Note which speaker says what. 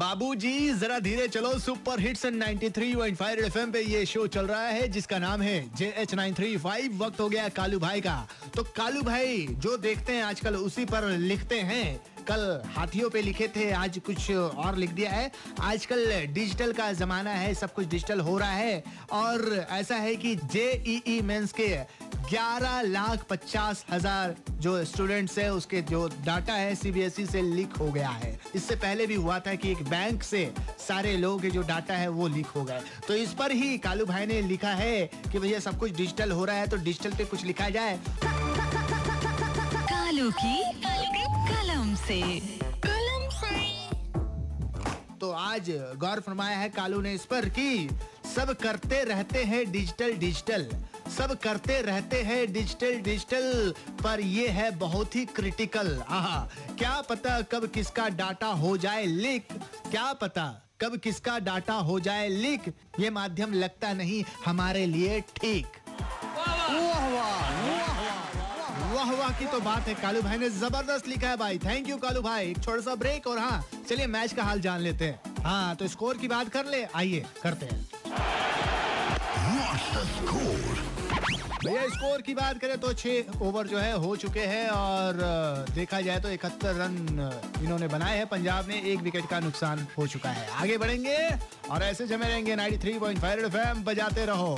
Speaker 1: बाबूजी, जरा धीरे चलो सुपर हिट्स 93.5 एफएम पे ये शो चल रहा है, जिसका नाम है J H nine three five वक्त हो गया कालू भाई का। तो कालू भाई, जो देखते हैं आजकल, उसी पर लिखते हैं। कल हाथियों पे लिखे थे, आज कुछ और लिख दिया है। आजकल डिजिटल का जमाना है, सब कुछ डिजिटल हो रहा है। और ऐसा है कि जेईई मेंस के 11 लाख पचास हज़ार जो स्टूडेंट्स है उसके जो डाटा है सीबीएसई से लीक हो गया है। इससे पहले भी हुआ था कि एक बैंक से सारे लोगों के जो डाटा है वो लीक हो गए। तो इस पर ही कालू भाई ने लिखा है कि भैया सब कुछ डिजिटल हो रहा है तो डिजिटल पे कुछ लिखा जाए।
Speaker 2: कालू की कलम से। कलम से।
Speaker 1: तो आज गौर फरमाया है कालू ने इस पर कि सब करते रहते हैं डिजिटल डिजिटल। सब करते रहते हैं डिजिटल डिजिटल। पर ये है बहुत ही क्रिटिकल आहा, क्या पता कब किसका डाटा हो जाए लीक? क्या पता कब किसका डाटा हो जाए लीक? ये माध्यम लगता नहीं हमारे लिए ठीक। वाह वाह वाह वाह वाह की तो बात है। कालू भाई ने ज़बरदस्त लिखा है भाई। थैंक यू कालू भाई। एक छोटा सा ब्रेक और हाँ चलिए मैच का हाल जान लेते हैं। हाँ तो स्कोर की बात कर ले। आइए, करते हैं। भैया स्कोर की बात करें तो छह ओवर जो है, हो चुके हैं और देखा जाए तो इकहत्तर रन इन्होंने बनाए हैं। पंजाब ने एक विकेट का नुकसान हो चुका है। आगे बढ़ेंगे और ऐसे जमे रहेंगे नाइटी थ्री पॉइंट फाइव बजाते रहो।